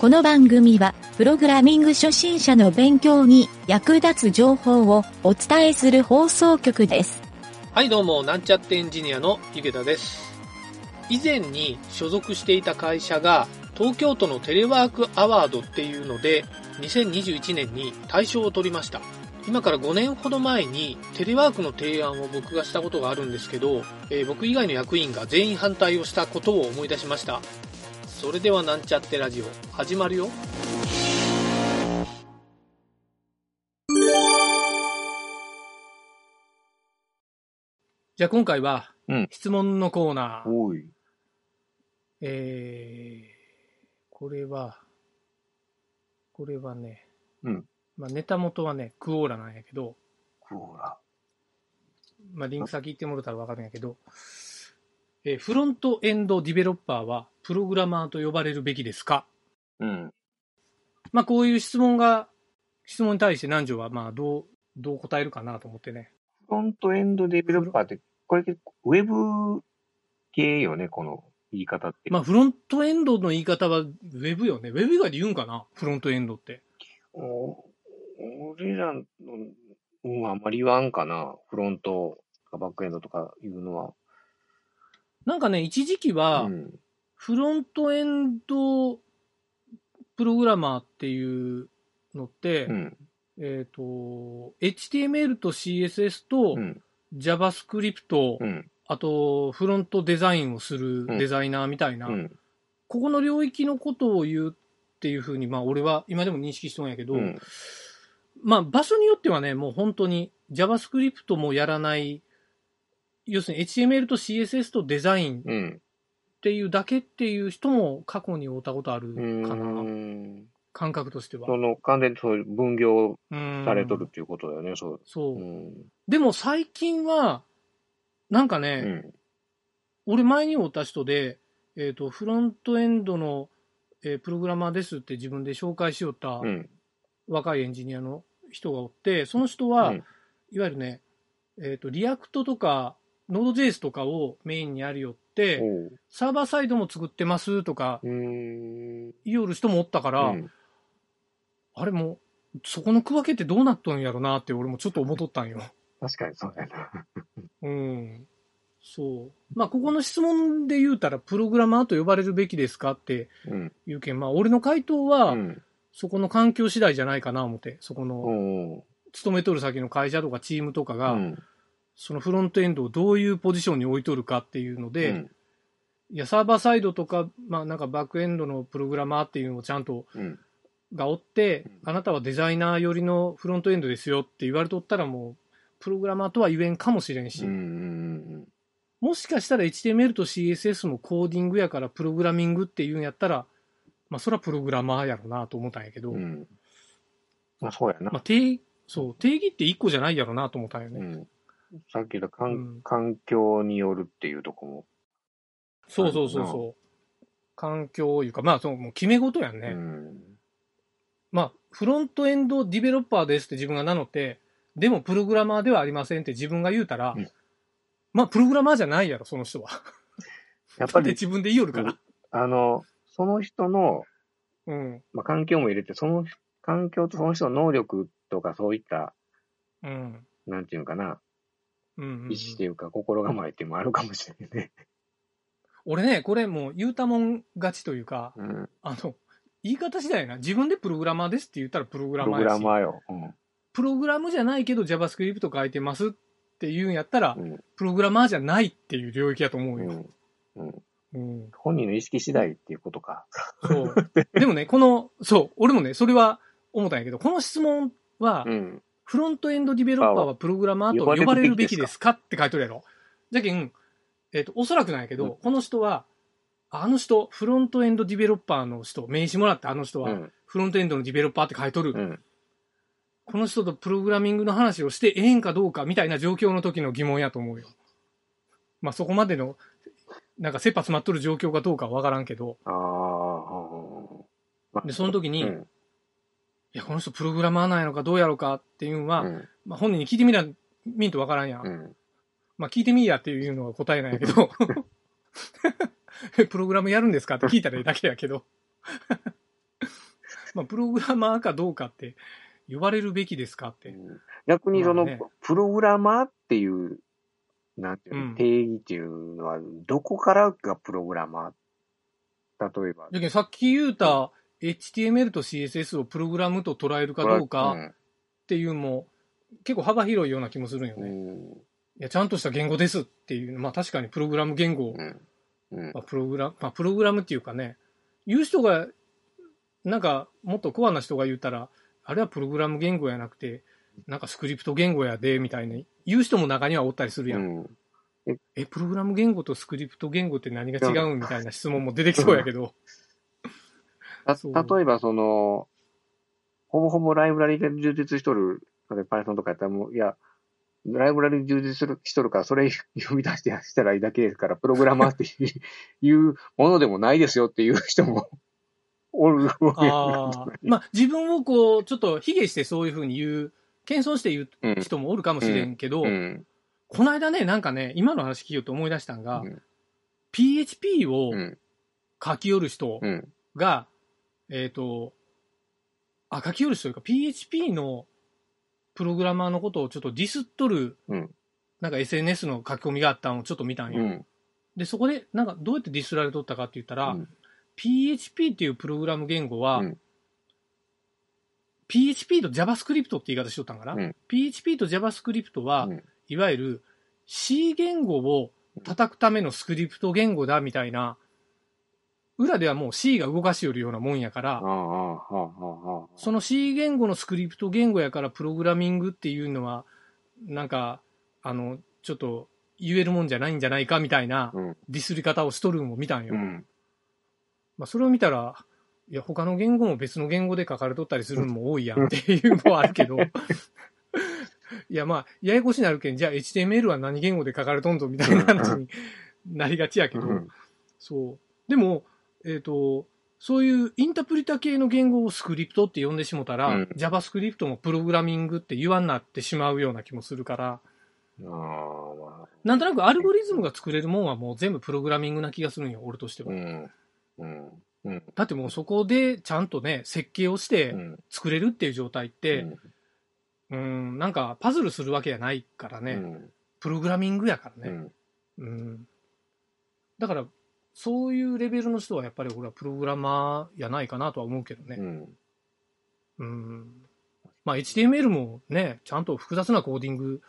この番組は、プログラミング初心者の勉強に役立つ情報をお伝えする放送局です。はい、どうも、なんちゃってエンジニアの池田です。以前に所属していた会社が、東京都のテレワークアワードっていうので、2021年に大賞を取りました。今から5年ほど前にテレワークの提案を僕がしたことがあるんですけど、えー僕以外の役員が全員反対をしたことを思い出しました。それではなんちゃってラジオ、始まるよ。じゃあ今回はうん、質問のコーナー。おい。えー、これは、これはね、うんまあ、ネタ元はね、クオーラなんやけど、クオーラ。まあ、リンク先言ってもらったら分かるんやけど、えーフロントエンドディベロッパーはプログラマーと呼ばれるべきですか？うん。まあ、こういう質問が、質問に対して南條は、まあ、どう、どう答えるかなと思ってね。フロントエンドデベロッパーって、これ結構、ウェブ系よね、この言い方って。まあ、フロントエンドの言い方はウェブよね。ウェブ以外で言うんかな？フロントエンドって。お俺らの、うん、あんまり言わんかな。フロントかバックエンドとかいうのは。なんかね、一時期は、うん。フロントエンドプログラマーっていうのって、うん。えっ、と、HTML と CSS とうん JavaScript、うん。あとフロントデザインをするうんデザイナーみたいな、うん。ここの領域のことを言うっていうふうに、まあ俺は今でも認識しとんやけど、うん。まあ場所によってはね、もう本当に JavaScript もやらない、要するに HTML と CSS とデザインっうん。ていうだけっていう人も過去に会ったことあるうかな、ん。感覚としては。その、完全にそういう分業うんされとるっていうことだよね、そう。そう。うん。でも最近は、なんかうね、ん。俺前に会った人で、えっ、と、フロントエンドの、えープログラマーですって自分で紹介しよったうん。若いエンジニアの人がおって、その人は、うんいわゆるね、えっ、と、 React とか、 Node JS とかをメインにやるよって。サーバーサイドも作ってますとか。言いよる人もおったから、うんあれもう、そこの区分けってどうなっとんやろなって俺もちょっと思っとったんよ。確かにそうやな。うん。そう。まあ、ここの質問で言うたら、プログラマーと呼ばれるべきですかってうん。いうけん、まあ、俺の回答は、うん。そこの環境次第じゃないかな思って、そこの。勤めとる先の会社とかチームとかが、うん。そのフロントエンドをどういうポジションに置いとるかっていうので、うんいや、サーバーサイドとか、まあ、なんかバックエンドのプログラマーっていうのをちゃんと、うん。がおってうん、あなたはデザイナー寄りのフロントエンドですよって言われとったらもう、プログラマーとは言えんかもしれんし、うんうんもしかしたら HTML と CSS もコーディングやからプログラミングっていうんやったら、まあそらプログラマーやろなと思ったんやけど。まあそうやなまあ。定義、そう、定義って一個じゃないやろなと思ったんよね。うん。さっき言った環,、うん環境によるっていうとこも。そうそうそうそう。環境いうか、まあそう、もう決め事やんね。うん。まあ、フロントエンドディベロッパーですって自分が名乗って、でもプログラマーではありませんって自分が言うたら、うんまあ、プログラマーじゃないやろ、その人は。やっぱり、自分で言いよるから。あの、その人の、うん。まあ、環境も入れて、その環境とその人の能力とかそういった、うん。なんていうのかな、意思っていうか心構えっていうのもあるかもしれないね。俺ね、これもう言うたもん勝ちというか、うん。あの、言い方次第やな。自分でプログラマーですって言ったらプログプログラマーやし、ラマーよ。うん。プログラムじゃないけど JavaScript 書いてますって言うんやったら、うん。プログラマーじゃないっていう領域やと思ううよ。ん。うん。うん。本人の意識次第っていうことか。そう。でもね、この、そう、俺もね、それは思ったんやけど、この質問は、うん。フロントエンドディベロッパーはプログラマーと呼ばれるべきですか？って書いてるやろ。じゃけん、えっ、と、おそらくなんやけど、うんこの人は、あの人、フロントエンドディベロッパーの人、名刺もらってあの人は、うん。フロントエンドのディベロッパーって書いとる。うん。この人とプログラミングの話をしてええんかどうかみたいな状況の時の疑問やと思うよ。まあそこまでの、なんか切羽詰まっとる状況かどうかはわからんけど、ああで、その時に、うん。いや、この人プログラマーなんやろかどうやろかっていうのは、うん。まあ本人に聞いてみな、みんとわからんやん。うん。まあ聞いてみいやっていうのが答えなんやけど、プログラムやるんですかって聞いたらいいだけやけど。まあ、プログラマーかどうかって呼ばれるべきですかって。逆にその、まあねプログラマーっていう、なんていうの、うん定義っていうのは、どこからがプログラマー？例えば。だけどさっき言うた HTML と CSS をプログラムと捉えるかどうかっていうのも結構幅広いような気もするんよね。うん。いや、ちゃんとした言語ですっていう、まあ確かにプログラム言語、プログラム、まあプログラムっていうかね、言う人が、なんかもっとコアな人が言ったら、あれはプログラム言語やなくて、なんかスクリプト言語やで、みたいな、言う人も中にはおったりするやん。うん。え、プログラム言語とスクリプト言語って何が違うんみたいな質問も出てきそうやけど。た例えば、その、ほぼほぼライブラリで充実しとる、例えば Python とかやったらもう、いや、ライブラリ充実するしとるから、それ読み出してしたらいいだけですから、プログラマーっていうものでもないですよっていう人もおるわけああ。まあ自分をこう、ちょっと卑下してそういうふうに言う、謙遜して言うんう人もおるかもしれんけど、うん。この間ね、なんかね、今の話聞いようと思い出したんが、うん PHP をうん。書き寄る人うん。が、えっ、と、あ、書き寄る人というか PHP のプログラマーのことをちょっとディスっとる、うんなんか SNS の書き込みがあったのをちょっと見たんよ。うん。で、そこで、なんかどうやってディスられとったかって言ったら、うん PHP っていうプログラム言語は、うん PHP と JavaScript って言い方しとったんかな、うん ?PHP と JavaScript は、うんいわゆる C 言語を叩くためのスクリプト言語だみたいな、裏ではもう C が動かしよるようなもんやから。その C 言語のスクリプト言語やからプログラミングっていうのは、なんか、あの、ちょっと言えるもんじゃないんじゃないかみたいなうん。ディスり方をしとるんを見たんよ。うん。まあ、それを見たら、いや、他の言語も別の言語で書かれとったりするのも多いやんっていうのはあるけど、いや、まあ、ややこしになるけん、じゃあ HTML は何言語で書かれとんぞみたいな話になりがちやけど、うんそう。でも、えっ、と、そういうインタプリタ系の言語をスクリプトって呼んでしもたら、うん JavaScript もプログラミングって言わんなってしまうような気もするから、ああ、まあ。なんとなくアルゴリズムが作れるもんはもう全部プログラミングな気がするんよ、俺としては。うん。うん。うん。だってもうそこでちゃんとね、設計をしてうん。作れるっていう状態って、うん、なんかパズルするわけじゃないからね、うん。プログラミングやからね。うん。うん。だから、そういうレベルの人はやっぱり俺はプログラマーやないかなとは思うけどね。うん。うん。まあ HTML もね、ちゃんと複雑なコーディング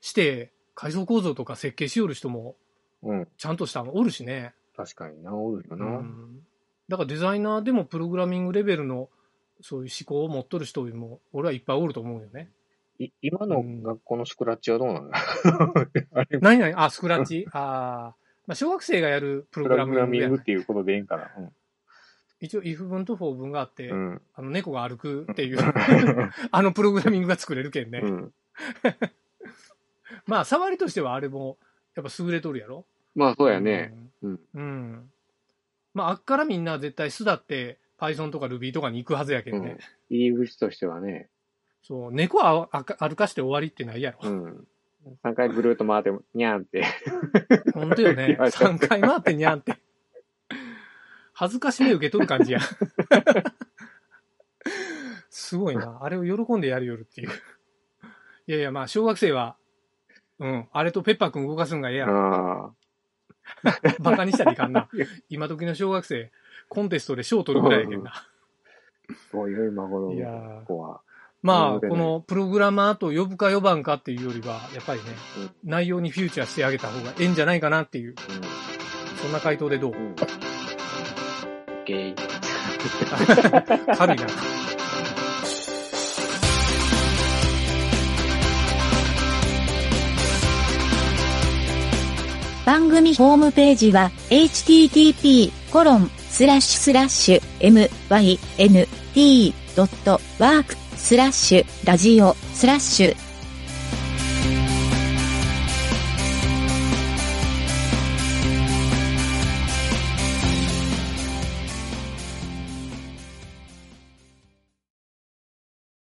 して、階層構造とか設計しよる人もうん。ちゃんとしたのおるしね。確かにな、おるような。ん。だからデザイナーでもプログラミングレベルのそういう思考を持っとる人も俺はいっぱいおると思うよね。い今の学校のスクラッチはどうなんだ？あれ、何？々あ、スクラッチ？ああ。まあ小学生がやるプロプグラログラミンミングっていうことでいいんかな。一応 if 文と for 文があって、うん。あの猫が歩くっていう あのプログラミングが作れるけんね。うん。まあ触りとしてはあれもやっぱ優れとるやろ？まあ、そうやね。うん。うん。うん。まああっからみんな絶対巣だって Python とか Ruby とかに行くはずやけんね。うん入り口としてはね。そう、猫は歩かして終わりってないやろ。うん。3回ぐるっと回って、にゃーんって。ほんとよね。言われた3回回ってにゃんって。恥ずかしめ受け取る感じや。すごいな。あれを喜んでやるよるっていう。いやいや、まあ、小学生は、うん、あれとペッパーくん動かすんがええやん。あバカにしたらいかんな。今時の小学生、コンテストで賞取るぐらいやけんな。あ、そういう今頃のー子は。まあ、このプログラマーと呼ぶか呼ばんかっていうよりは、やっぱりね、うん内容にフューチャーしてあげた方がええんじゃないかなっていう、そんな回答でどう？うん。うん。ゲイ。軽いな。番組ホームページは http:// mynt.work スラッシュラジオスラッシュ